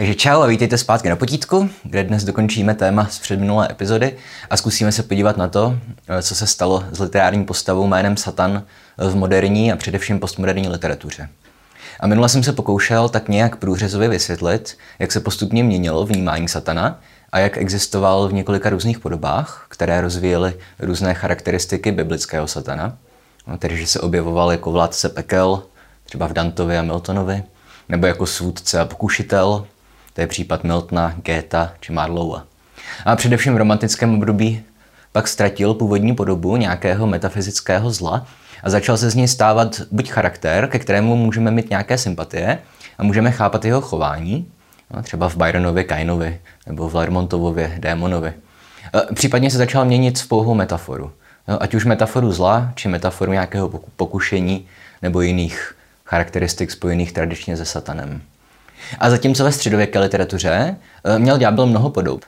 Takže čau a vítejte zpátky na potítku, kde dnes dokončíme téma z předminulé epizody a zkusíme se podívat na to, co se stalo s literární postavou jménem Satan v moderní a především postmoderní literatuře. A minule jsem se pokoušel tak nějak průřezově vysvětlit, jak se postupně měnilo vnímání Satana a jak existoval v několika různých podobách, které rozvíjely různé charakteristiky biblického Satana. No, tedy, že se objevoval jako vládce pekel, třeba v Dantovi a Miltonovi, nebo jako svůdce a pokušitel, to je případ Miltona, Géta či Marlowa. A především v romantickém období pak ztratil původní podobu nějakého metafyzického zla a začal se z něj stávat buď charakter, ke kterému můžeme mít nějaké sympatie a můžeme chápat jeho chování, no, třeba v Byronovi Kainovi nebo v Lermontovově Démonovi. Případně se začal měnit v pouhou metaforu. No, ať už metaforu zla, či metaforu nějakého pokušení nebo jiných charakteristik spojených tradičně se satanem. A zatímco ve středověké literatuře eh, měl ďábel mnoho podob,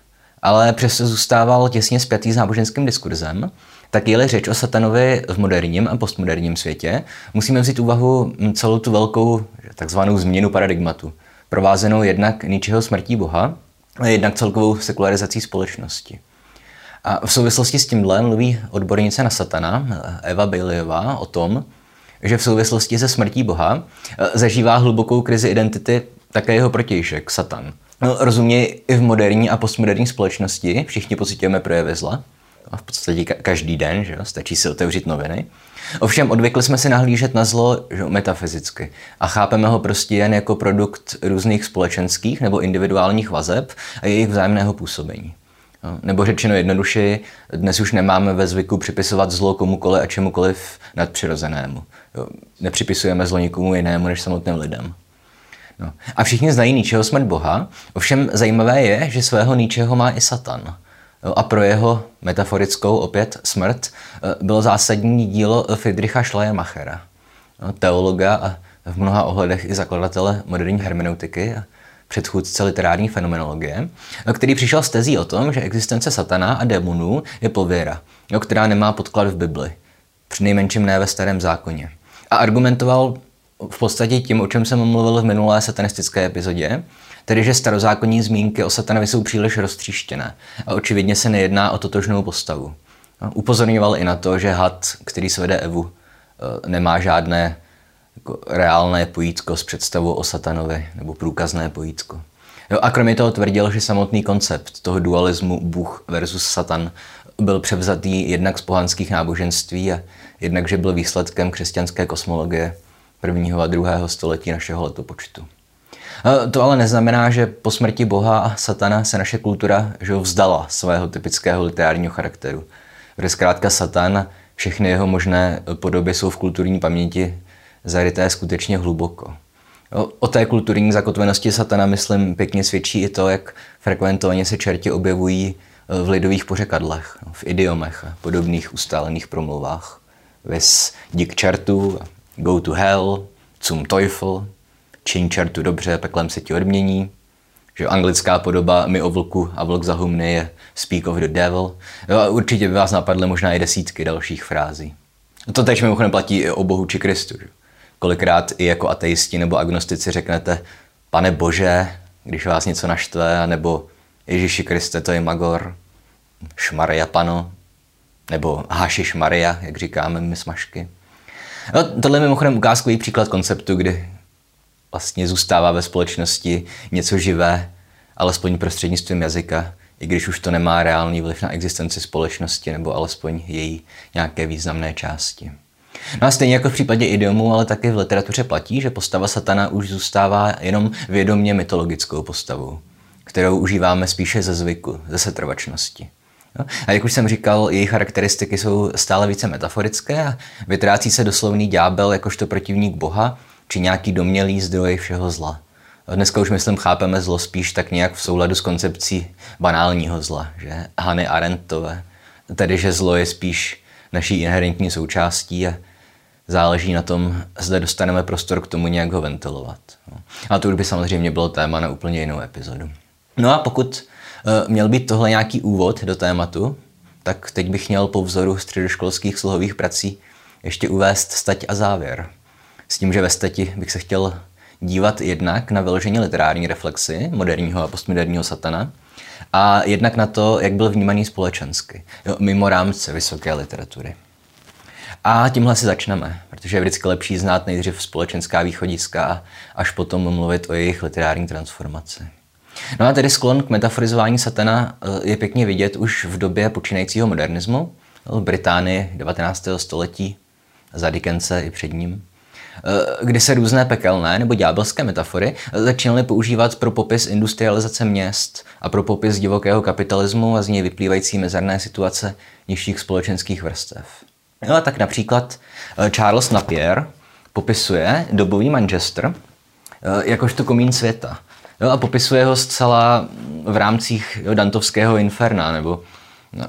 ale přesto zůstával těsně spjatý s náboženským diskurzem, tak je-li řeč o satanovi v moderním a postmoderním světě, musíme vzít úvahu celou tu velkou takzvanou změnu paradigmatu, provázenou jednak ničeho smrtí Boha a jednak celkovou sekularizací společnosti. A v souvislosti s tímhle mluví odbornice na satana, Eva Baileyová, o tom, že v souvislosti se smrtí Boha eh, zažívá hlubokou krizi identity také jeho protějšek, Satan. No, rozuměj, i v moderní a postmoderní společnosti všichni pocitujeme projevy zla. A v podstatě každý den, že jo? stačí si otevřít noviny. Ovšem odvykli jsme si nahlížet na zlo že, metafyzicky a chápeme ho prostě jen jako produkt různých společenských nebo individuálních vazeb a jejich vzájemného působení. No, nebo řečeno jednoduše, dnes už nemáme ve zvyku připisovat zlo komukoliv a čemukoliv nadpřirozenému. Nepřipisujeme zlo nikomu jinému než samotným lidem. No. A všichni znají ničeho smrt Boha, ovšem zajímavé je, že svého ničeho má i Satan. A pro jeho metaforickou opět smrt eh, bylo zásadní dílo Friedricha Schleiermachera, teologa a v mnoha ohledech i zakladatele moderní hermeneutiky a předchůdce literární fenomenologie, který přišel s tezí o tom, že existence satana a démonů je pověra, která nemá podklad v Bibli, přinejmenším ne ve starém zákoně. A argumentoval v podstatě tím, o čem jsem mluvil v minulé satanistické epizodě, tedy že starozákonní zmínky o satanovi jsou příliš roztříštěné a očividně se nejedná o totožnou postavu. Upozorňoval i na to, že had, který svede Evu, eh, nemá žádné jako reálné pojítko s představou o satanovi nebo průkazné pojítko. Jo, a kromě toho tvrdil, že samotný koncept toho dualismu Bůh versus Satan byl převzatý jednak z pohanských náboženství a jednak, že byl výsledkem křesťanské kosmologie prvního a druhého století našeho letopočtu. To ale neznamená, že po smrti Boha a Satana se naše kultura že vzdala svého typického literárního charakteru. Kde zkrátka Satan, všechny jeho možné podoby jsou v kulturní paměti zaryté skutečně hluboko. O té kulturní zakotvenosti satana, myslím, pěkně svědčí i to, jak frekventovaně se čerti objevují v lidových pořekadlech, v idiomech a podobných ustálených promluvách. Ves dík čertu, go to hell, zum Teufel, čiň čertu dobře, peklem se ti odmění. Že anglická podoba my o vlku a vlk za humny je speak of the devil. Jo, a určitě by vás napadly možná i desítky dalších frází. To tež mimochodem platí i o Bohu či Kristu. Že? Kolikrát i jako ateisti nebo agnostici řeknete, pane Bože, když vás něco naštve, nebo Ježíši Kriste, to je Magor, Šmaria Pano, nebo Hašiš Maria, jak říkáme my smažky. No, tohle je mimochodem ukázkový příklad konceptu, kdy vlastně zůstává ve společnosti něco živé, alespoň prostřednictvím jazyka, i když už to nemá reálný vliv na existenci společnosti nebo alespoň její nějaké významné části. No a stejně jako v případě idiomu, ale taky v literatuře platí, že postava satana už zůstává jenom vědomně mytologickou postavou, kterou užíváme spíše ze zvyku, ze setrvačnosti. No, a jak už jsem říkal, její charakteristiky jsou stále více metaforické a vytrácí se doslovný ďábel jakožto protivník Boha či nějaký domělý zdroj všeho zla. Dneska už, myslím, chápeme zlo spíš tak nějak v souladu s koncepcí banálního zla, že Hany Arendtové. Tedy, že zlo je spíš naší inherentní součástí a záleží na tom, zda dostaneme prostor k tomu nějak ho ventilovat. A to už by samozřejmě bylo téma na úplně jinou epizodu. No a pokud měl být tohle nějaký úvod do tématu, tak teď bych měl po vzoru středoškolských slohových prací ještě uvést stať a závěr. S tím, že ve stati bych se chtěl dívat jednak na vyložení literární reflexy moderního a postmoderního satana a jednak na to, jak byl vnímaný společensky, jo, mimo rámce vysoké literatury. A tímhle si začneme, protože je vždycky lepší znát nejdřív společenská východiska a až potom mluvit o jejich literární transformaci. No a tedy sklon k metaforizování satana eh, je pěkně vidět už v době počínajícího modernismu, v Británii 19. století, za Dickense i před ním, eh, kdy se různé pekelné nebo ďábelské metafory začínaly používat pro popis industrializace měst a pro popis divokého kapitalismu a z něj vyplývající mezerné situace nižších společenských vrstev. No a tak například eh, Charles Napier popisuje dobový Manchester jakožto komín světa – Jo, a popisuje ho zcela v rámcích jo, Dantovského inferna, nebo,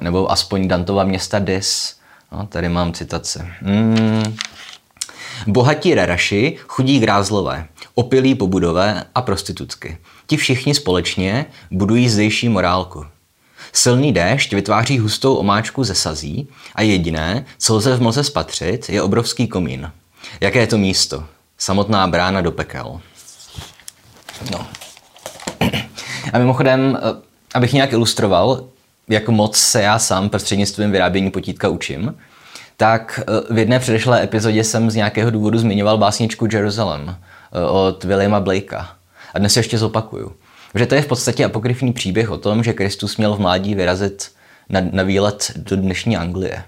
nebo aspoň Dantova města Dis. No, tady mám citace. Mm. Bohatí reraši, chudí grázlové, opilí pobudové a prostitutky. Ti všichni společně budují zdejší morálku. Silný déšť vytváří hustou omáčku ze sazí a jediné, co lze v mlze spatřit, je obrovský komín. Jaké je to místo? Samotná brána do pekel. No, mimochodem, eh, abych nějak ilustroval, jak moc se já sám prostřednictvím vyrábění potítka učím, tak eh, v jedné předešlé epizodě jsem z nějakého důvodu zmiňoval básničku Jerusalem eh, od Williama Blakea. A dnes ještě zopakuju. Že to je v podstatě apokryfní příběh o tom, že Kristus měl v mládí vyrazit na, na výlet do dnešní Anglie.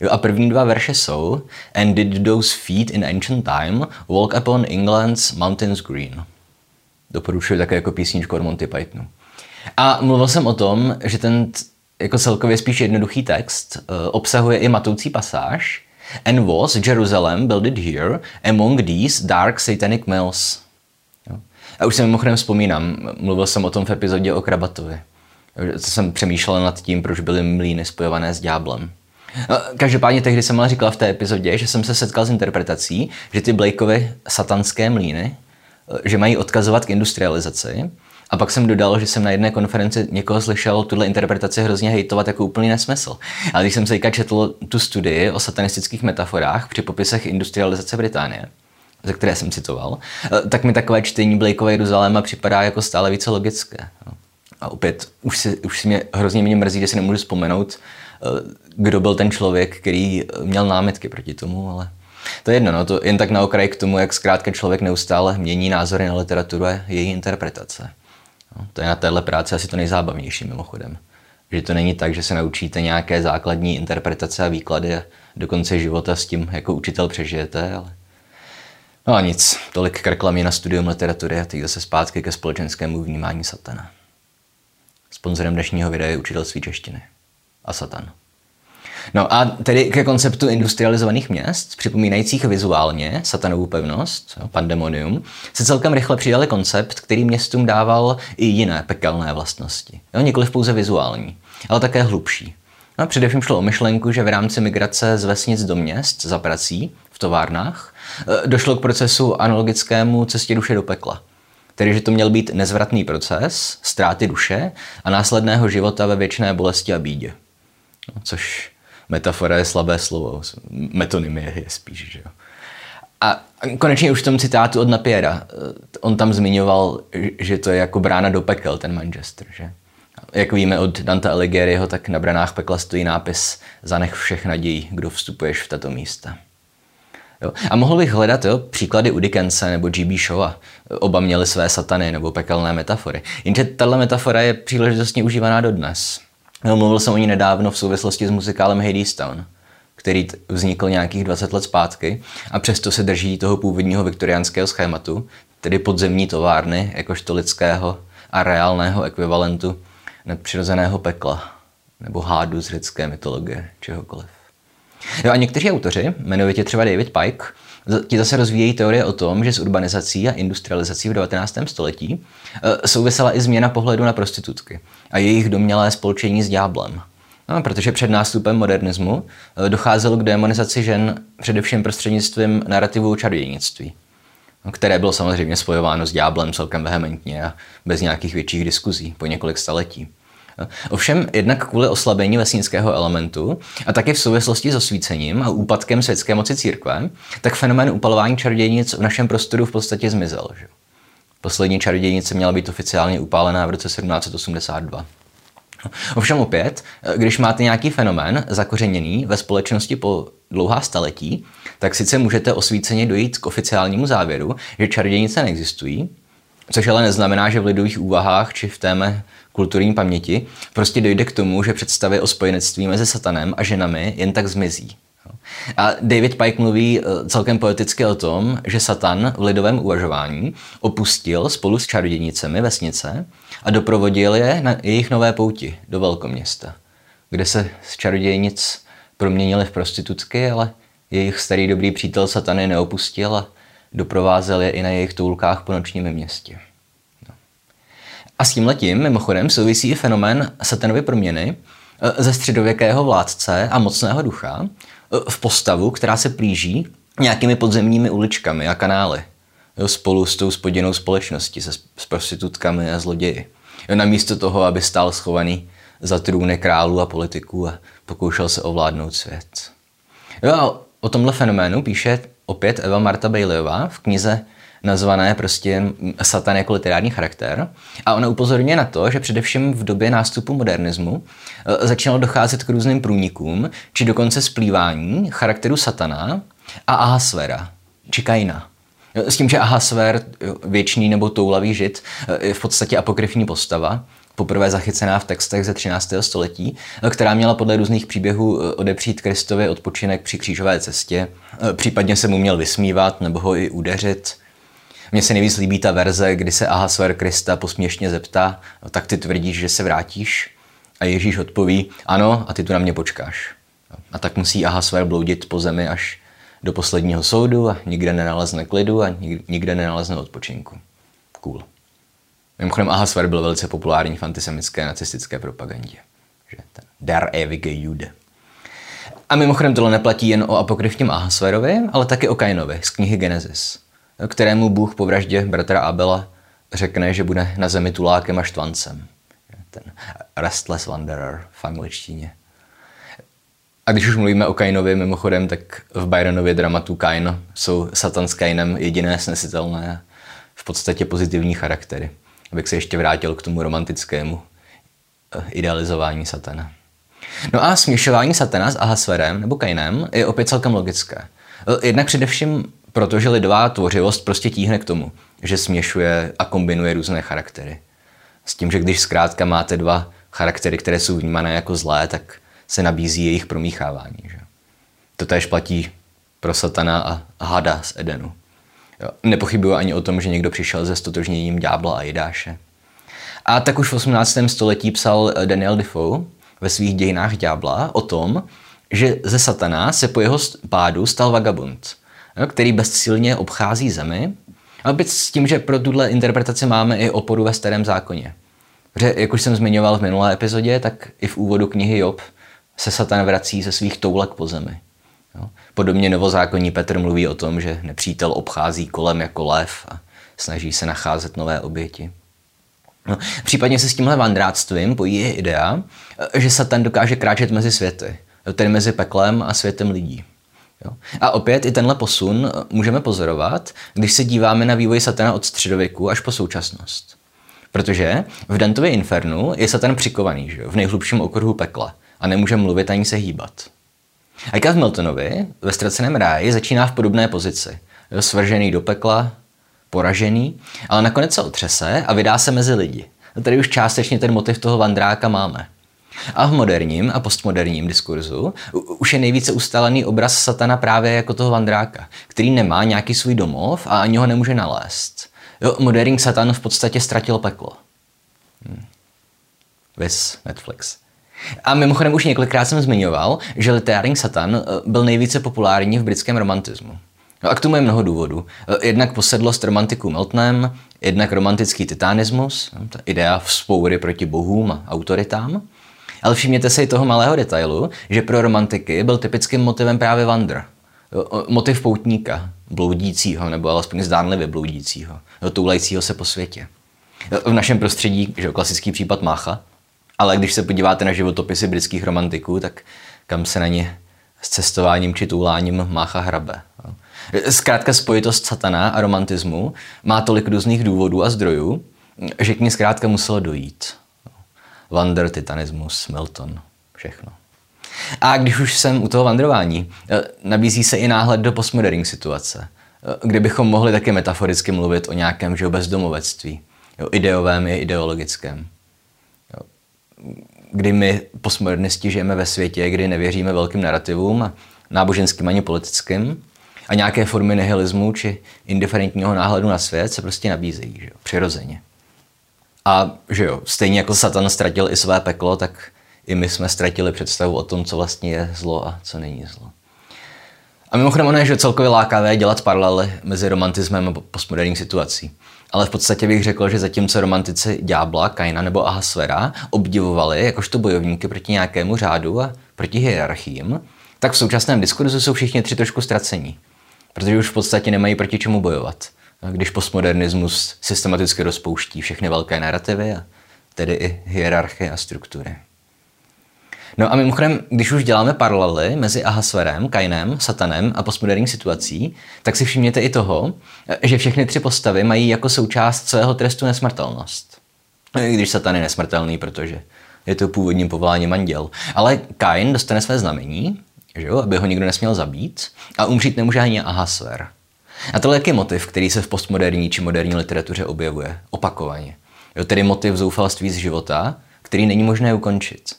Jo, a první dva verše jsou And did those feet in ancient time walk upon England's mountains green. Doporučuji také jako písničku od Monty Pythonu. A mluvil jsem o tom, že ten jako celkově spíš jednoduchý text uh, obsahuje i matoucí pasáž And was Jerusalem builded here among these dark satanic mills. Jo. A už se mimochodem vzpomínám, mluvil jsem o tom v epizodě o Krabatovi. Co jsem přemýšlel nad tím, proč byly mlýny spojované s ďáblem. Každopádně tehdy jsem ale říkal v té epizodě, že jsem se setkal s interpretací, že ty Blakeovy satanské mlýny že mají odkazovat k industrializaci. A pak jsem dodal, že jsem na jedné konferenci někoho slyšel tuhle interpretaci hrozně hejtovat jako úplný nesmysl. Ale když jsem se četl tu studii o satanistických metaforách při popisech industrializace Británie, ze které jsem citoval, eh, tak mi takové čtení Blakeova Jeruzaléma připadá jako stále více logické. A opět, už si, už si mě hrozně mě mrzí, že si nemůžu vzpomenout, eh, kdo byl ten člověk, který měl námitky proti tomu, ale to je jedno, no, to jen tak na okraj k tomu, jak zkrátka člověk neustále mění názory na literaturu a její interpretace. No, to je na téhle práci asi to nejzábavnější mimochodem. Že to není tak, že se naučíte nějaké základní interpretace a výklady a do konce života s tím jako učitel přežijete, ale No a nic, tolik k reklamě na studium literatury a teď zase zpátky ke společenskému vnímání satana. Sponzorem dnešního videa je učitelství češtiny a satan. No a tedy ke konceptu industrializovaných měst, připomínajících vizuálně satanovou pevnost, pandemonium, se celkem rychle přidali koncept, který městům dával i jiné pekelné vlastnosti. Jo, nikoliv pouze vizuální, ale také hlubší. No, především šlo o myšlenku, že v rámci migrace z vesnic do měst za prací v továrnách e, došlo k procesu analogickému cestě duše do pekla. Tedy, že to měl být nezvratný proces ztráty duše a následného života ve věčné bolesti a bídě. No, což metafora je slabé slovo, metonymie je spíš, že jo. A konečně už v tom citátu od Napiera, eh, on tam zmiňoval, že to je jako brána do pekel, ten Manchester, že? Jak víme od Danta Alighieriho, tak na branách pekla stojí nápis Zanech všech nadějí, kdo vstupuješ v tato místa. Jo. A mohl bych hledat jo, příklady u Dickense nebo G.B. Shawa. Oba měli své satany nebo pekelné metafory. Jenže tahle metafora je příležitostně užívaná dodnes. No, mluvil jsem o ní nedávno v souvislosti s muzikálem Hadestown, který vznikl nějakých 20 let zpátky a přesto se drží toho původního viktoriánského schématu, tedy podzemní továrny jakožto lidského a reálného ekvivalentu nadpřirozeného pekla nebo hádu z řecké mytologie, čehokoliv. Jo, a někteří autoři, jmenovitě třeba David Pike, ti zase rozvíjejí teorie o tom, že s urbanizací a industrializací v 19. století e, souvisela i změna pohledu na prostitutky a jejich domělé spolčení s ďáblem. No, protože před nástupem modernismu e, docházelo k demonizaci žen především prostřednictvím narrativu čarodějnictví, no, které bylo samozřejmě spojováno s ďáblem celkem vehementně a bez nějakých větších diskuzí po několik staletí. Ovšem jednak kvůli oslabení vesnického elementu a také v souvislosti s osvícením a úpadkem světské moci církve, tak fenomén upalování čarodějnic v našem prostoru v podstatě zmizel. Že? Poslední čarodějnice měla být oficiálně upálená v roce 1782. Ovšem opět, když máte nějaký fenomén zakořeněný ve společnosti po dlouhá staletí, tak sice můžete osvíceně dojít k oficiálnímu závěru, že čarodějnice neexistují, což ale neznamená, že v lidových úvahách či v téme kulturní paměti prostě dojde k tomu, že představy o spojenectví mezi satanem a ženami jen tak zmizí. A David Pike mluví eh, celkem poeticky o tom, že Satan v lidovém uvažování opustil spolu s čarodějnicemi vesnice a doprovodil je na jejich nové pouti do velkoměsta, kde se z čarodějnic proměnili v prostitutky, ale jejich starý dobrý přítel Satany neopustil a doprovázel je i na jejich toulkách po nočním městě. No. A s tím letím mimochodem souvisí i fenomén satanovy proměny eh, ze středověkého vládce a mocného ducha v postavu, která se plíží nějakými podzemními uličkami a kanály. Jo, spolu s tou spoděnou společností, se s prostitutkami a zloději. Jo, namísto toho, aby stál schovaný za trůny králů a politiků a pokoušel se ovládnout svět. Jo, a o tomhle fenoménu píše opět Eva Marta Baileyová v knize nazvané prostě Satan jako literární charakter. A ona upozorňuje na to, že především v době nástupu modernismu e, začalo docházet k různým průnikům, či dokonce splývání charakteru Satana a Ahasvera, či Kaina. S tím, že Ahasver, věčný nebo toulavý žid, je v podstatě apokryfní postava, poprvé zachycená v textech ze 13. století, která měla podle různých příběhů odepřít Kristovi odpočinek při křížové cestě, případně se mu měl vysmívat nebo ho i udeřit. Mně se nejvíc líbí ta verze, kdy se Ahasver Krista posměšně zeptá, no, tak ty tvrdíš, že se vrátíš? A Ježíš odpoví, ano, a ty tu na mě počkáš. A tak musí Ahasver bloudit po zemi až do posledního soudu a nikde nenalezne klidu a nikde nenalezne odpočinku. Cool. Mimochodem Ahasver byl velice populární v antisemické nacistické propagandě. Že ten Der ewige Jude. A mimochodem tohle neplatí jen o apokryfním Ahasverovi, ale taky o Kainovi z knihy Genesis kterému Bůh po vraždě bratra Abela řekne, že bude na zemi tulákem a štvancem. Ten restless wanderer v angličtině. A když už mluvíme o Kainovi, mimochodem, tak v Byronově dramatu Kain jsou Satan s Kainem jediné snesitelné, v podstatě pozitivní charaktery. Abych se ještě vrátil k tomu romantickému eh, idealizování Satana. No a směšování Satana s Ahasverem nebo Kainem je opět celkem logické. Eh, jednak především protože lidová tvořivost prostě tíhne k tomu, že směšuje a kombinuje různé charaktery. S tím, že když zkrátka máte dva charaktery, které jsou vnímané jako zlé, tak se nabízí jejich promíchávání. Že? To též platí pro satana a hada z Edenu. Jo. Nepochybuju ani o tom, že někdo přišel ze stotožněním ďábla a Jidáše. A tak už v 18. století psal Daniel Defoe ve svých dějinách ďábla o tom, že ze satana se po jeho pádu stal vagabund který bezsilně obchází zemi, a opět s tím, že pro tuhle interpretaci máme i oporu ve starém zákoně. Protože, jak už jsem zmiňoval v minulé epizodě, tak i v úvodu knihy Job se Satan vrací ze svých toulek po zemi. Jo. Podobně novozákonní Petr mluví o tom, že nepřítel obchází kolem jako lev a snaží se nacházet nové oběti. No, případně se s tímhle vandráctvím pojí je idea, že Satan dokáže kráčet mezi světy, tedy mezi peklem a světem lidí. Jo. A opět i tenhle posun eh, můžeme pozorovat, když se díváme na vývoj satana od středověku až po současnost. Protože v Dantově Infernu je satan přikovaný že? v nejhlubším okruhu pekla a nemůže mluvit ani se hýbat. A v Miltonovi ve ztraceném ráji začíná v podobné pozici. Jo, svržený do pekla, poražený, ale nakonec se otřese a vydá se mezi lidi. A tady už částečně ten motiv toho vandráka máme. A v moderním a postmoderním diskurzu už je nejvíce ustálený obraz satana právě jako toho vandráka, který nemá nějaký svůj domov a ani ho nemůže nalézt. Jo, moderní satan v podstatě ztratil peklo. Hmm. Vis Netflix. A mimochodem už několikrát jsem zmiňoval, že literární satan eh, byl nejvíce populární v britském romantismu. No a k tomu je mnoho důvodů. Eh, jednak posedlost romantiku Miltonem, jednak romantický titanismus, ta idea vzpoury proti bohům a autoritám, ale všimněte si toho malého detailu, že pro romantiky byl typickým motivem právě Wander. Motiv poutníka, bloudícího, nebo alespoň zdánlivě bloudícího, toulajícího se po světě. V našem prostředí, že klasický případ Mácha, ale když se podíváte na životopisy britských romantiků, tak kam se na ně s cestováním či touláním Mácha hrabe. Zkrátka spojitost satana a romantismu má tolik různých důvodů a zdrojů, že k ní zkrátka muselo dojít. Wander, titanismus, Milton, všechno. A když už jsem u toho vandrování, eh, nabízí se i náhled do postmoderní situace, eh, kde bychom mohli taky metaforicky mluvit o nějakém že bezdomovectví, jo, ideovém i ideologickém. Jo. Kdy my postmodernisti žijeme ve světě, kdy nevěříme velkým narrativům, náboženským ani politickým, a nějaké formy nihilismu či indiferentního náhledu na svět se prostě nabízejí, že jo, přirozeně. A že jo, stejně jako Satan ztratil i své peklo, tak i my jsme ztratili představu o tom, co vlastně je zlo a co není zlo. A mimochodem ono je, že celkově lákavé dělat paralely mezi romantismem a postmoderní situací. Ale v podstatě bych řekl, že zatímco romantici Ďábla, Kaina nebo Ahasvera obdivovali jakožto bojovníky proti nějakému řádu a proti hierarchiím, tak v současném diskurzu jsou všichni tři trošku ztracení. Protože už v podstatě nemají proti čemu bojovat. Když postmodernismus systematicky rozpouští všechny velké narrativy a tedy i hierarchie a struktury. No a mimochodem, když už děláme paralely mezi Ahasverem, Kainem, Satanem a postmoderní situací, tak si všimněte i toho, že všechny tři postavy mají jako součást svého trestu nesmrtelnost. I když Satan je nesmrtelný, protože je to původním povoláním manděl. Ale Kain dostane své znamení, že jo, aby ho nikdo nesměl zabít, a umřít nemůže ani Ahasver. A tohle je motiv, který se v postmoderní či moderní literatuře objevuje opakovaně. Jo, tedy motiv zoufalství z života, který není možné ukončit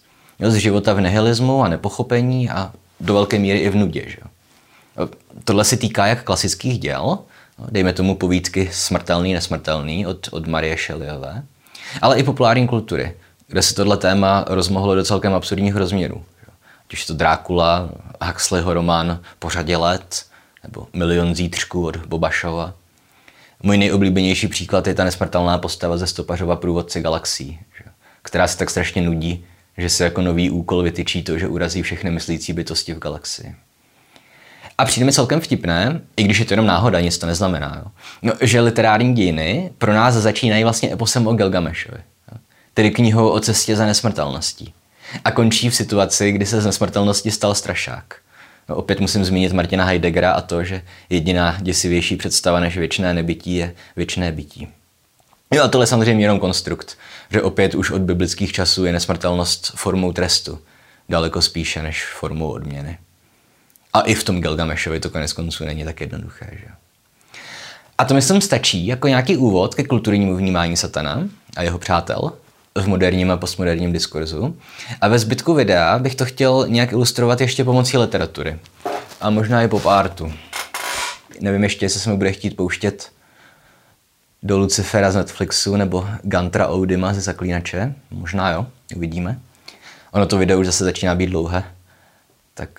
z života v nihilismu a nepochopení a do velké míry i v nudě. Že? Tohle se týká jak klasických děl, dejme tomu povídky Smrtelný, nesmrtelný od, od Marie Shelleyové, ale i populární kultury, kde se tohle téma rozmohlo do celkem absurdních rozměrů. Když to Drákula, Huxleyho román Pořadě let, nebo Milion zítřků od Bobašova. Můj nejoblíbenější příklad je ta nesmrtelná postava ze Stopařova průvodce galaxií, která se tak strašně nudí, že se jako nový úkol vytyčí to, že urazí všechny myslící bytosti v galaxii. A přijde mi celkem vtipné, i když je to jenom náhoda, nic to neznamená, jo. No, že literární dějiny pro nás začínají vlastně eposem o Gilgamešovi, jo. tedy knihou o cestě za nesmrtelností. A končí v situaci, kdy se z nesmrtelnosti stal strašák. No, opět musím zmínit Martina Heideggera a to, že jediná děsivější představa než věčné nebytí je věčné bytí. Jo, a tohle je samozřejmě jenom konstrukt, že opět už od biblických časů je nesmrtelnost formou trestu, daleko spíše než formou odměny. A i v tom Gilgamešovi to konec konců není tak jednoduché. Že? A to myslím stačí jako nějaký úvod ke kulturnímu vnímání satana a jeho přátel v moderním a postmoderním diskurzu. A ve zbytku videa bych to chtěl nějak ilustrovat ještě pomocí literatury. A možná i pop artu. Nevím ještě, jestli se mi bude chtít pouštět do Lucifera z Netflixu nebo Gantra Oudima ze Zaklínače. Možná jo, uvidíme. Ono to video už zase začíná být dlouhé. Tak,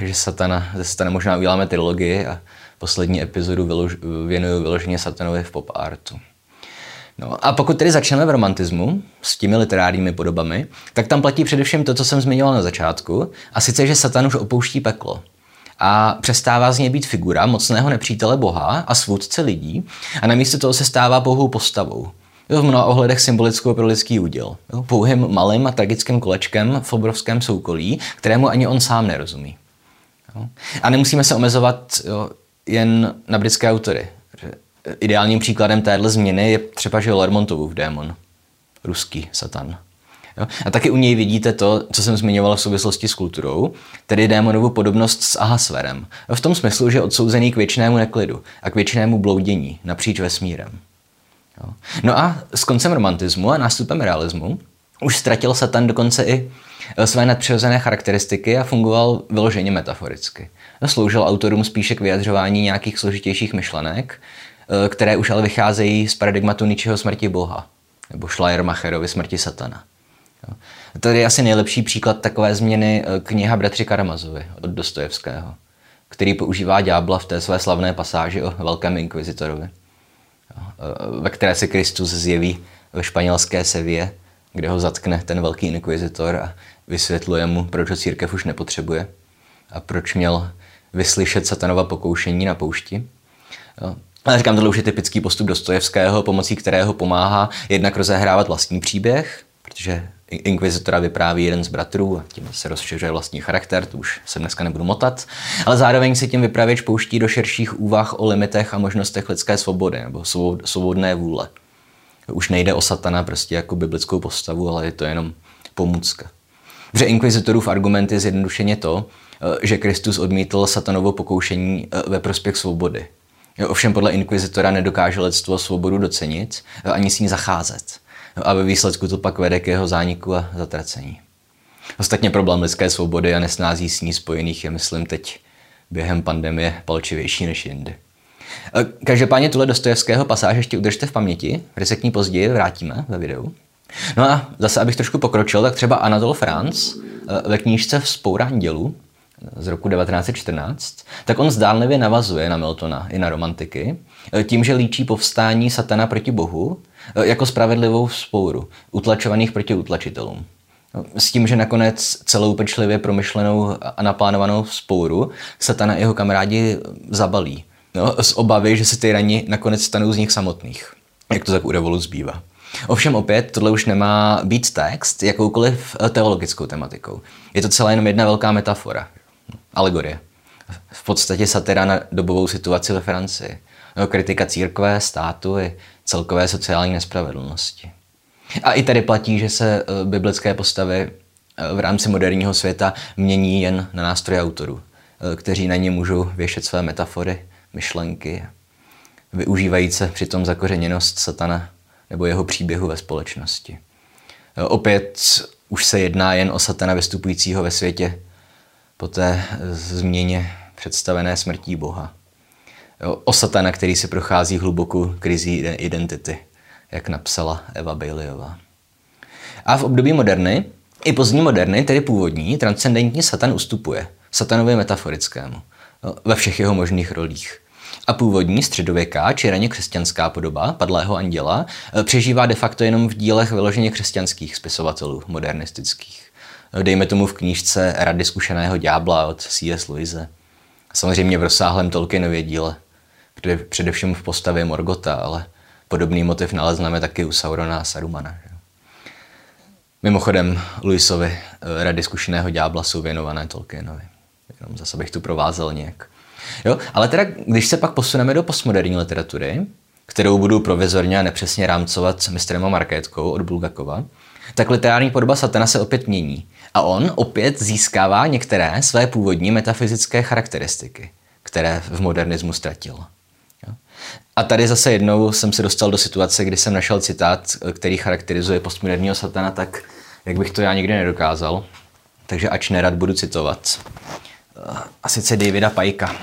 že satana, ze satana možná uděláme trilogii a poslední epizodu věnuju vyloženě satanovi v pop artu. No a pokud tedy začneme v romantismu s těmi literárními podobami, tak tam platí především to, co jsem zmiňoval na začátku, a sice, že Satan už opouští peklo a přestává z něj být figura mocného nepřítele Boha a svůdce lidí a namísto toho se stává pouhou postavou. Jo, v mnoha ohledech symbolickou pro lidský úděl. Jo, pouhým malým a tragickým kolečkem v obrovském soukolí, kterému ani on sám nerozumí. Jo. A nemusíme se omezovat jo, jen na britské autory. Ideálním příkladem téhle změny je třeba že Lermontovův démon, ruský satan. Jo? A taky u něj vidíte to, co jsem zmiňoval v souvislosti s kulturou, tedy démonovu podobnost s Ahasverem. V tom smyslu, že odsouzený k věčnému neklidu a k věčnému bloudění napříč vesmírem. Jo? No a s koncem romantismu a nástupem realismu už ztratil Satan dokonce i eh, své nadpřirozené charakteristiky a fungoval vyloženě metaforicky. Sloužil autorům spíše k vyjadřování nějakých složitějších myšlenek, které už ale vycházejí z paradigmatu ničeho smrti Boha, nebo Schleiermacherovi smrti Satana. To je asi nejlepší příklad takové změny eh, kniha Bratři Karamazovi od Dostojevského, který používá ďábla v té své slavné pasáži o velkém inkvizitorovi, eh, ve které se Kristus zjeví ve španělské Sevě, kde ho zatkne ten velký inkvizitor a vysvětluje mu, proč ho církev už nepotřebuje a proč měl vyslyšet satanova pokoušení na poušti. Ale říkám, tohle už je typický postup Dostojevského, pomocí kterého pomáhá jednak rozehrávat vlastní příběh, protože inkvizitora vypráví jeden z bratrů a tím se rozšiřuje vlastní charakter, to už se dneska nebudu motat, ale zároveň si tím vypravěč pouští do širších úvah o limitech a možnostech lidské svobody nebo svobodné vůle. Už nejde o satana prostě jako biblickou postavu, ale je to jenom pomůcka. Že inkvizitorův argument je zjednodušeně to, eh, že Kristus odmítl satanovo pokoušení eh, ve prospěch svobody. Ovšem podle inkvizitora nedokáže lidstvo svobodu docenit ani s ní zacházet. A ve výsledku to pak vede k jeho zániku a zatracení. Ostatně problém lidské svobody a nesnází s ní spojených je, myslím, teď během pandemie palčivější než jindy. Každopádně tuhle Dostojevského pasáž ještě udržte v paměti, kde se k ní později vrátíme ve videu. No a zase, abych trošku pokročil, tak třeba Anatole France eh, ve knížce Vzpoura dělu z roku 1914, tak on zdánlivě navazuje na Miltona i na romantiky, eh, tím, že líčí povstání satana proti Bohu eh, jako spravedlivou vzpouru, utlačovaných proti utlačitelům. No, s tím, že nakonec celou pečlivě promyšlenou a naplánovanou vzpouru satana a jeho kamarádi zabalí. No, z obavy, že se ty rani nakonec stanou z nich samotných. Jak to tak u revoluc bývá. Ovšem opět, tohle už nemá být text jakoukoliv eh, teologickou tematikou. Je to celá jenom jedna velká metafora. Alegorie. V podstatě satira na dobovou situaci ve Francii. No, kritika církve, státu i celkové sociální nespravedlnosti. A i tady platí, že se eh, biblické postavy eh, v rámci moderního světa mění jen na nástroje autorů, kteří na ně můžou věšet své metafory, myšlenky, využívající přitom zakořeněnost satana nebo jeho příběhu ve společnosti. Opět už se jedná jen o satana vystupujícího ve světě po té změně představené smrtí Boha. O satana, který si prochází hlubokou krizí identity, jak napsala Eva Baileyová. A v období moderny, i pozdní moderny, tedy původní, transcendentní satan ustupuje satanovi metaforickému ve všech jeho možných rolích a původní středověká či raně křesťanská podoba padlého anděla eh, přežívá de facto jenom v dílech vyloženě křesťanských spisovatelů, modernistických. Dejme tomu v knížce Rady zkušeného ďábla od C.S. Louise. Samozřejmě v rozsáhlém Tolkienově díle, především v postavě Morgota, ale podobný motiv nalezneme taky u Saurona a Sarumana. Mimochodem, Louisovi eh, Rady zkušeného ďábla jsou věnované Tolkienovi. Jenom zase bych tu provázel nějak. Jo? Ale teda, když se pak posuneme do postmoderní literatury, kterou budu provizorně a nepřesně rámcovat s mistrem a Markétkou od Bulgakova, tak literární podoba satana se opět mění. A on opět získává některé své původní metafyzické charakteristiky, které v modernismu ztratil. A tady zase jednou jsem se dostal do situace, kdy jsem našel citát, který charakterizuje postmoderního satana tak, jak bych to já nikdy nedokázal. Takže ač nerad budu citovat a sice Davida Pajka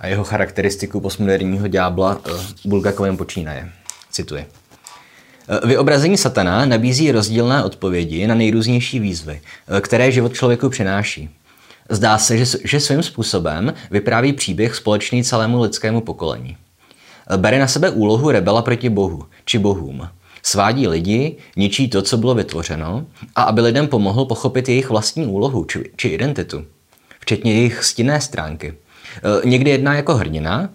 a jeho charakteristiku postmoderního ďábla eh, Bulgakovem počínaje. Cituji. Eh, vyobrazení satana nabízí rozdílné odpovědi na nejrůznější výzvy, eh, které život člověku přináší. Zdá se, že, svým způsobem vypráví příběh společný celému lidskému pokolení. Bere na sebe úlohu rebela proti Bohu, či bohům. Svádí lidi, ničí to, co bylo vytvořeno, a aby lidem pomohl pochopit jejich vlastní úlohu či, či identitu včetně jejich stinné stránky. E, někdy jedná jako hrdina,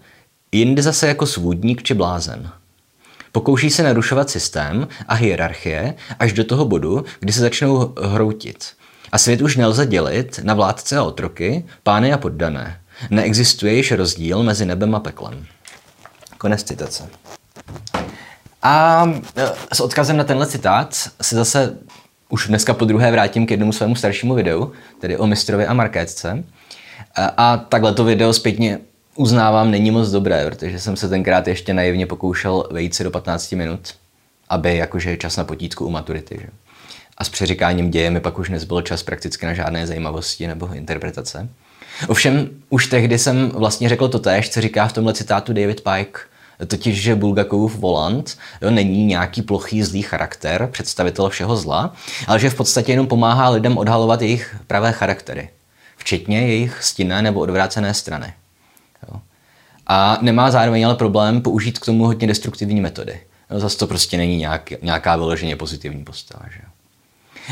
jindy zase jako svůdník či blázen. Pokouší se narušovat systém a hierarchie až do toho bodu, kdy se začnou hroutit. A svět už nelze dělit na vládce a otroky, pány a poddané. Neexistuje již rozdíl mezi nebem a peklem. Konec citace. A e, s odkazem na tenhle citát se zase už dneska po druhé vrátím k jednomu svému staršímu videu, tedy o mistrovi a markétce. A takhle to video zpětně uznávám, není moc dobré, protože jsem se tenkrát ještě naivně pokoušel vejít si do 15 minut, aby jakože čas na potítku u maturity. Že? A s přeříkáním děje mi pak už nezbyl čas prakticky na žádné zajímavosti nebo interpretace. Ovšem, už tehdy jsem vlastně řekl to též, co říká v tomhle citátu David Pike – totiž, že Bulgakovův volant jo, není nějaký plochý zlý charakter, představitel všeho zla, ale že v podstatě jenom pomáhá lidem odhalovat jejich pravé charaktery, včetně jejich stinné nebo odvrácené strany. Jo. A nemá zároveň ale problém použít k tomu hodně destruktivní metody. Jo, zase to prostě není nějak, nějaká vyloženě pozitivní postava. Že?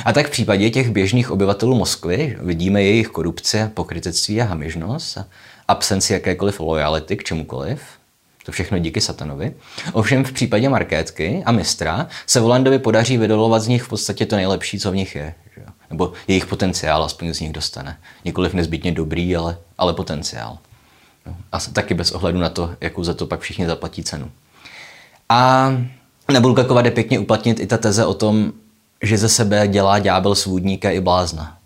A tak v případě těch běžných obyvatelů Moskvy vidíme jejich korupce, pokrytectví a hamižnost, absenci jakékoliv lojality k čemukoliv, To všechno díky satanovi. Ovšem v případě Markétky a mistra se Volandovi podaří vydolovat z nich v podstatě to nejlepší, co v nich je. Že? Nebo jejich potenciál aspoň z nich dostane. Nikoliv nezbytně dobrý, ale, ale potenciál. No. A taky bez ohledu na to, jakou za to pak všichni zaplatí cenu. A na Bulgakova jde pěkně uplatnit i ta teze o tom, že ze sebe dělá ďábel svůdníka i blázna.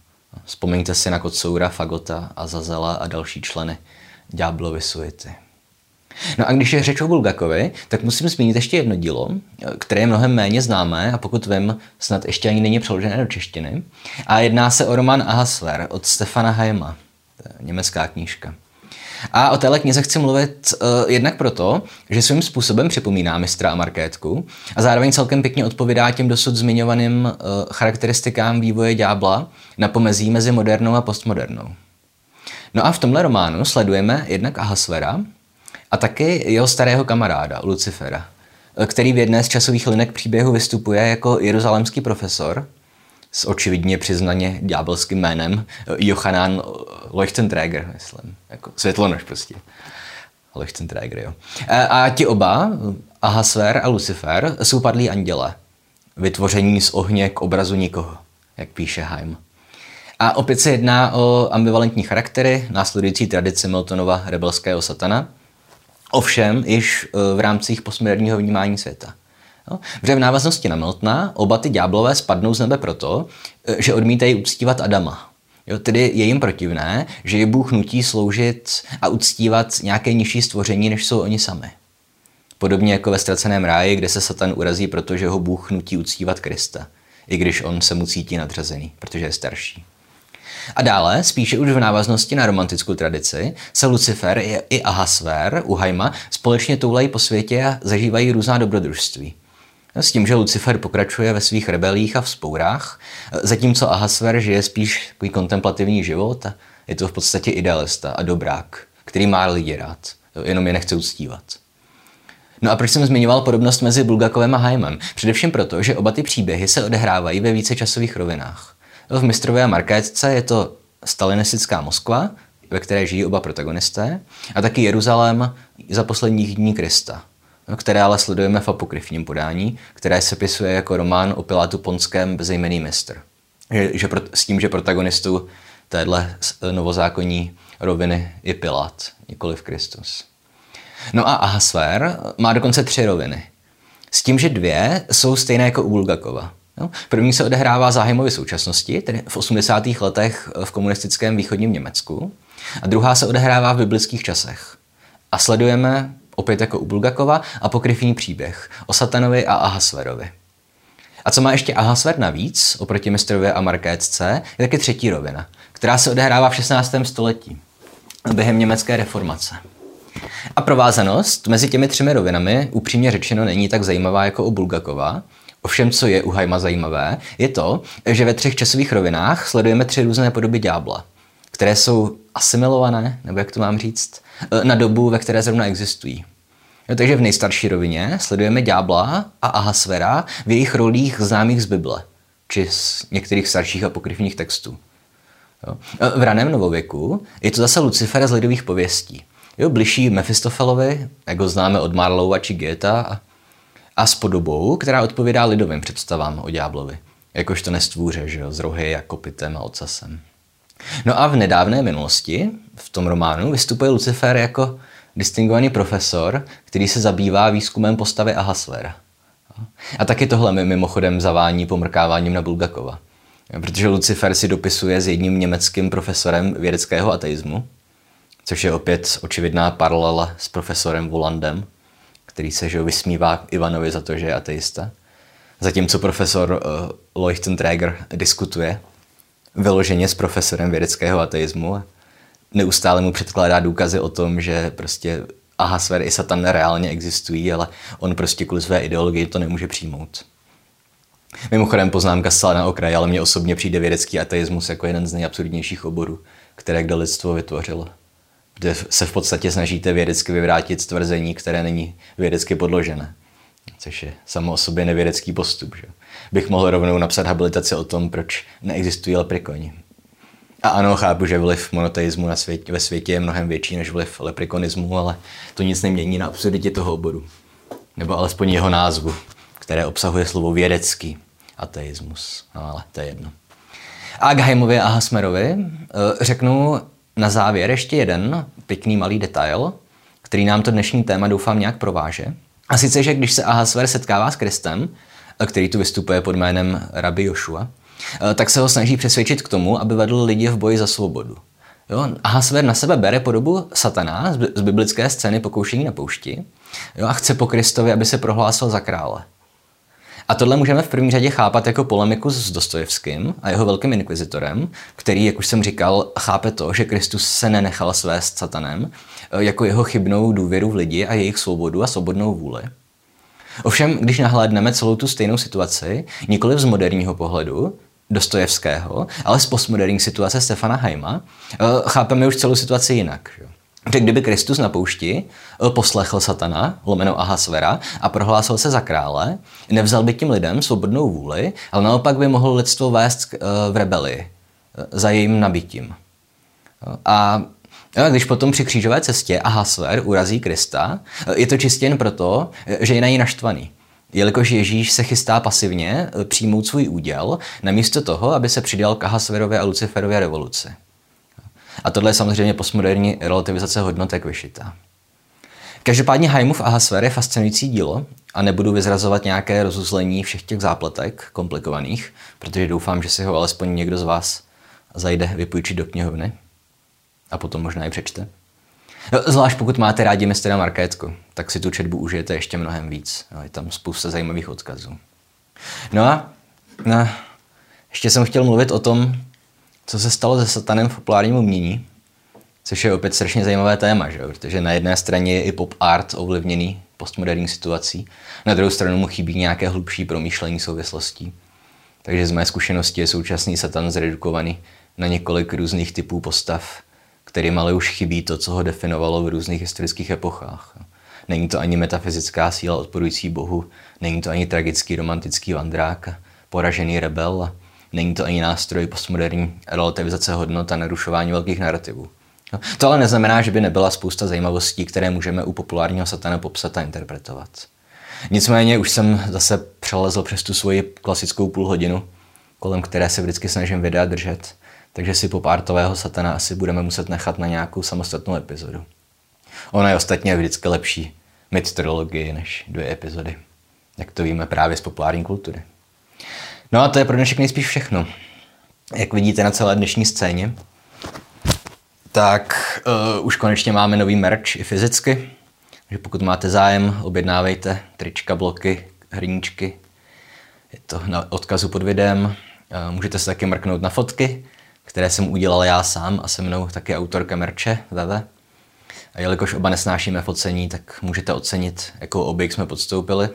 Vzpomeňte si na Kocoura, Fagota, Azazela a další členy ďáblovy suity. No a když je řeč o Bulgakovi, tak musím zmínit ještě jedno dílo, které je mnohem méně známé a pokud vím, snad ještě ani není přeložené do češtiny. A jedná se o román Ahasver od Stefana je německá knížka. A o téhle knize chci mluvit uh, jednak proto, že svým způsobem připomíná mistra a markétku a zároveň celkem pěkně odpovídá těm dosud zmiňovaným uh, charakteristikám vývoje ďábla na pomezí mezi modernou a postmodernou. No a v tomhle románu sledujeme jednak Ahasvera a taky jeho starého kamaráda, Lucifera, který v jedné z časových linek příběhu vystupuje jako jeruzalemský profesor, s očividně přiznaně ďábelským jménem Johanan Leuchtenträger, myslím. Jako světlonož prostě. Leuchtenträger, jo. A, a ti oba, Ahasver a Lucifer, jsou padlí anděle. Vytvoření z ohně k obrazu nikoho, jak píše Heim. A opět se jedná o ambivalentní charaktery, následující tradici Miltonova rebelského satana, ovšem již e, v rámci postmoderního vnímání světa. Protože v návaznosti na Miltona oba ty ďáblové spadnou z nebe proto, e, že odmítají uctívat Adama. Jo, tedy je jim protivné, že je Bůh nutí sloužit a uctívat nějaké nižší stvoření, než jsou oni sami. Podobně jako ve ztraceném ráji, kde se Satan urazí, protože ho Bůh nutí uctívat Krista, i když on se mu cítí nadřazený, protože je starší. A dále, spíše už v návaznosti na romantickou tradici, se Lucifer i Ahasver u Haima společně toulají po světě a zažívají různá dobrodružství. S tím, že Lucifer pokračuje ve svých rebelích a vzpourách, zatímco Ahasver žije spíš takový kontemplativní život a je to v podstatě idealista a dobrák, který má lidi rád, jenom je nechce uctívat. No a proč jsem zmiňoval podobnost mezi Bulgakovem a Haimem? Především proto, že oba ty příběhy se odehrávají ve více časových rovinách. V Mistrově a Markétce je to stalinistická Moskva, ve které žijí oba protagonisté, a taky Jeruzalém za posledních dní Krista, které ale sledujeme v apokryfním podání, které se pisuje jako román o Pilátu Ponském bezejmený mistr. Že, že s tím, že protagonistou téhle novozákonní roviny je Pilát, nikoli v Kristus. No a Ahasver má dokonce tři roviny. S tím, že dvě jsou stejné jako u Bulgakova. První se odehrává zájmově současnosti, tedy v 80. letech v komunistickém východním Německu, a druhá se odehrává v biblických časech. A sledujeme, opět jako u Bulgakova, apokryfní příběh o Satanovi a Ahasverovi. A co má ještě Ahasver navíc, oproti mistrově a Markétce, je taky třetí rovina, která se odehrává v 16. století, během německé reformace. A provázanost mezi těmi třemi rovinami, upřímně řečeno, není tak zajímavá jako u Bulgakova, Ovšem, co je u Hajma zajímavé, je to, že ve třech časových rovinách sledujeme tři různé podoby ďábla, které jsou asimilované, nebo jak to mám říct, na dobu, ve které zrovna existují. No, takže v nejstarší rovině sledujeme ďábla a Ahasvera v jejich rolích známých z Bible, či z některých starších apokryfních textů. Jo. V raném novověku je to zase Lucifer z lidových pověstí. Jo, bližší Mefistofelovi, jak ho známe od Marlowa či Geta, a s podobou, která odpovídá lidovým představám o ďáblovi. Jakožto nestvůře, že jo, s rohy a kopitem a ocasem. No a v nedávné minulosti, v tom románu, vystupuje Lucifer jako distingovaný profesor, který se zabývá výzkumem postavy Ahasvera. A taky tohle mi mimochodem zavání pomrkáváním na Bulgakova. Protože Lucifer si dopisuje s jedním německým profesorem vědeckého ateismu, což je opět očividná paralela s profesorem Volandem, který se že, vysmívá Ivanovi za to, že je ateista. Zatímco profesor uh, Leuchtenträger diskutuje vyloženě s profesorem vědeckého ateismu. Neustále mu předkládá důkazy o tom, že prostě Ahasver i Satan reálně existují, ale on prostě kvůli své ideologii to nemůže přijmout. Mimochodem poznámka zcela na okraji, ale mně osobně přijde vědecký ateismus jako jeden z nejabsurdnějších oborů, které kdo lidstvo vytvořilo kde se v podstatě snažíte vědecky vyvrátit tvrzení, které není vědecky podložené. Což je samo o sobě nevědecký postup. Že? Bych mohl rovnou napsat habilitaci o tom, proč neexistují leprikoni. A ano, chápu, že vliv monoteismu na světě, ve světě je mnohem větší než vliv leprikonismu, ale to nic nemění na absurditě toho oboru. Nebo alespoň jeho názvu, které obsahuje slovo vědecký ateismus. No, ale to je jedno. A Gheimovi a Hasmerovi eh, řeknu na závěr ještě jeden pěkný malý detail, který nám to dnešní téma doufám nějak prováže. A sice, že když se Ahasver setkává s Kristem, který tu vystupuje pod jménem Rabbi Joshua, eh, tak se ho snaží přesvědčit k tomu, aby vedl lidi v boji za svobodu. Jo, Ahasver na sebe bere podobu satana z biblické scény pokoušení na poušti jo, a chce po Kristovi, aby se prohlásil za krále. A tohle můžeme v první řadě chápat jako polemiku s Dostojevským a jeho velkým inkvizitorem, který, jak už jsem říkal, chápe to, že Kristus se nenechal svést satanem, eh, jako jeho chybnou důvěru v lidi a jejich svobodu a svobodnou vůli. Ovšem, když nahlédneme celou tu stejnou situaci, nikoli z moderního pohledu, Dostojevského, ale z postmoderní situace Stefana Heima, eh, chápeme už celou situaci jinak. Že? Že kdyby Kristus na poušti eh, poslechl satana, lomeno Ahasvera, a prohlásil se za krále, nevzal by tím lidem svobodnou vůli, ale naopak by mohl lidstvo vést eh, v rebelii eh, za jejím nabitím. A když potom při křížové cestě Ahasver urazí Krista, je to čistě jen proto, že je na ní naštvaný. Jelikož Ježíš se chystá pasivně přijmout svůj úděl, namísto toho, aby se přidal k Ahasverově a Luciferově revoluci. A tohle je samozřejmě postmoderní relativizace hodnotek vyšitá. Každopádně Haimův Ahasver je fascinující dílo a nebudu vyzrazovat nějaké rozuzlení všech těch zápletek komplikovaných, protože doufám, že si ho alespoň někdo z vás zajde vypůjčit do knihovny a potom možná i přečte. Zvlášť pokud máte rádi mistera Markétku, tak si tu četbu užijete ještě mnohem víc. Je tam spousta zajímavých odkazů. No a no, ještě jsem chtěl mluvit o tom, co se stalo se satanem v populárním umění, což je opět strašně zajímavé téma, že? protože na jedné straně je i pop art ovlivněný postmoderní situací, na druhou stranu mu chybí nějaké hlubší promýšlení souvislostí. Takže z mé zkušenosti je současný satan zredukovaný na několik různých typů postav, kterým ale už chybí to, co ho definovalo v různých historických epochách. Není to ani metafyzická síla odporující Bohu, není to ani tragický romantický vandrák, poražený rebel, Není to ani nástroj postmoderní relativizace hodnot a narušování velkých narrativů. No, to ale neznamená, že by nebyla spousta zajímavostí, které můžeme u populárního satana popsat a interpretovat. Nicméně už jsem zase přelezl přes tu svoji klasickou půl hodinu, kolem které se vždycky snažím videa držet, takže si popártového satana asi budeme muset nechat na nějakou samostatnou epizodu. Ono je ostatně vždycky lepší mít trilogii než dvě epizody, jak to víme právě z populární kultury. No a to je pro dnešek nejspíš všechno. Jak vidíte na celé dnešní scéně, tak uh, už konečně máme nový merch i fyzicky. Takže pokud máte zájem, objednávejte trička, bloky, hrníčky. Je to na odkazu pod videem. Uh, můžete se taky mrknout na fotky, které jsem udělal já sám a se mnou taky autorka merče Veve. A jelikož oba nesnášíme focení, tak můžete ocenit, jakou objekt jsme podstoupili.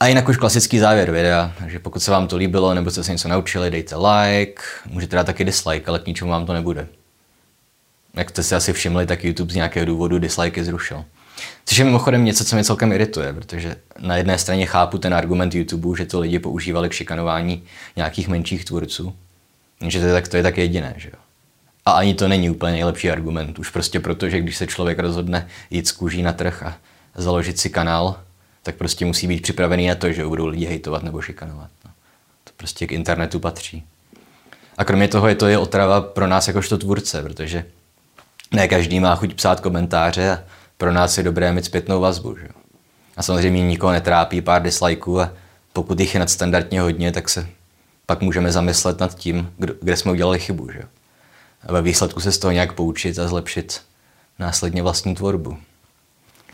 A jinak už klasický závěr videa, takže pokud se vám to líbilo nebo jste se něco naučili, dejte like, můžete dát taky dislike, ale k ničemu vám to nebude. Jak jste si asi všimli, tak YouTube z nějakého důvodu dislikey zrušil. Což je mimochodem něco, co mě celkem irituje, protože na jedné straně chápu ten argument YouTube, že to lidi používali k šikanování nějakých menších tvůrců, že to je tak, to je tak jediné, že jo. A ani to není úplně nejlepší argument, už prostě proto, že když se člověk rozhodne jít z kůží na trh a založit si kanál, tak prostě musí být připravený na to, že budou lidi hejtovat nebo šikanovat. No. To prostě k internetu patří. A kromě toho je to je otrava pro nás jakožto tvůrce, protože ne každý má chuť psát komentáře a pro nás je dobré mít zpětnou vazbu. Že? A samozřejmě nikoho netrápí pár dislikeů a pokud jich je nadstandardně hodně, tak se pak můžeme zamyslet nad tím, kde jsme udělali chybu. Že? A ve výsledku se z toho nějak poučit a zlepšit následně vlastní tvorbu.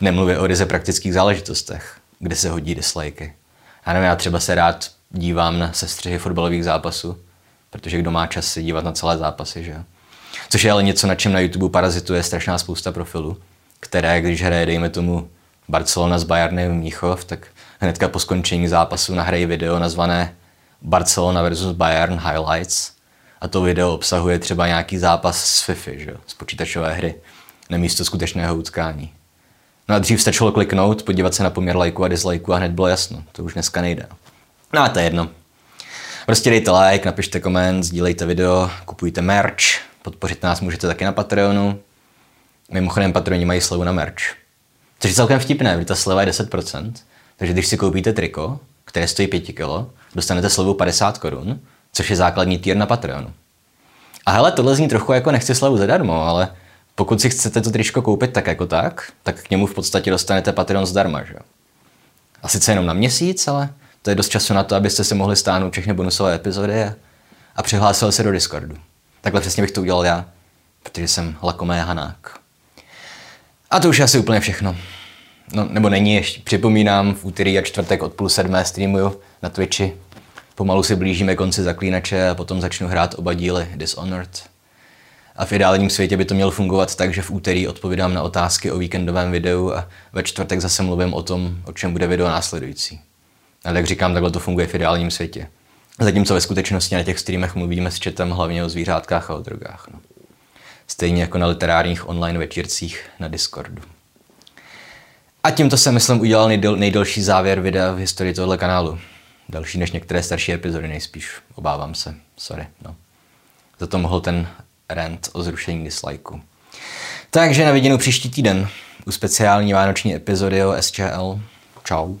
Nemluvě o ryze praktických záležitostech, kde se hodí dislikey. Já nevím, já třeba se rád dívám na sestřihy fotbalových zápasů, protože kdo má čas se dívat na celé zápasy, že jo. Což je ale něco, na čem na YouTube parazituje strašná spousta profilů, které, když hraje, dejme tomu, Barcelona s Bayernem Mnichov, tak hnedka po skončení zápasu nahrají video nazvané Barcelona versus Bayern Highlights. A to video obsahuje třeba nějaký zápas z FIFA, že? z počítačové hry, nemísto skutečného utkání. No a dřív stačilo kliknout, podívat se na poměr lajku a dislajku a hned bylo jasno. To už dneska nejde. No a to je jedno. Prostě dejte like, napište koment, sdílejte video, kupujte merch, podpořit nás můžete taky na Patreonu. Mimochodem Patroni mají slevu na merch. Což je celkem vtipné, protože ta sleva je 10%. Takže když si koupíte triko, které stojí 5 kg, dostanete slevu 50 korun, což je základní tier na Patreonu. A hele, tohle zní trochu jako nechci slevu zadarmo, ale pokud si chcete to tričko koupit tak jako tak, tak k němu v podstatě dostanete Patreon zdarma, že? A sice jenom na měsíc, ale to je dost času na to, abyste si mohli stáhnout všechny bonusové epizody a, a se do Discordu. Takhle přesně bych to udělal já, protože jsem lakomé hanák. A to už je asi úplně všechno. No, nebo není ještě. Připomínám, v úterý a čtvrtek od půl sedmé streamuju na Twitchi. Pomalu si blížíme konci zaklínače a potom začnu hrát oba díly Dishonored. A v ideálním světě by to mělo fungovat tak, že v úterý odpovídám na otázky o víkendovém videu a ve čtvrtek zase mluvím o tom, o čem bude video následující. Ale jak říkám, takhle to funguje v ideálním světě. Zatímco ve skutečnosti na těch streamech mluvíme s četem hlavně o zvířátkách a o drogách. No. Stejně jako na literárních online večírcích na Discordu. A tímto jsem, myslím, udělal nejdel, nejdelší závěr videa v historii tohoto kanálu. Další než některé starší epizody nejspíš. Obávám se. Sorry. No. Za to mohl ten rant o zrušení dislikeů. Takže na viděnou příští týden u speciální vánoční epizody o SČL. Ciao.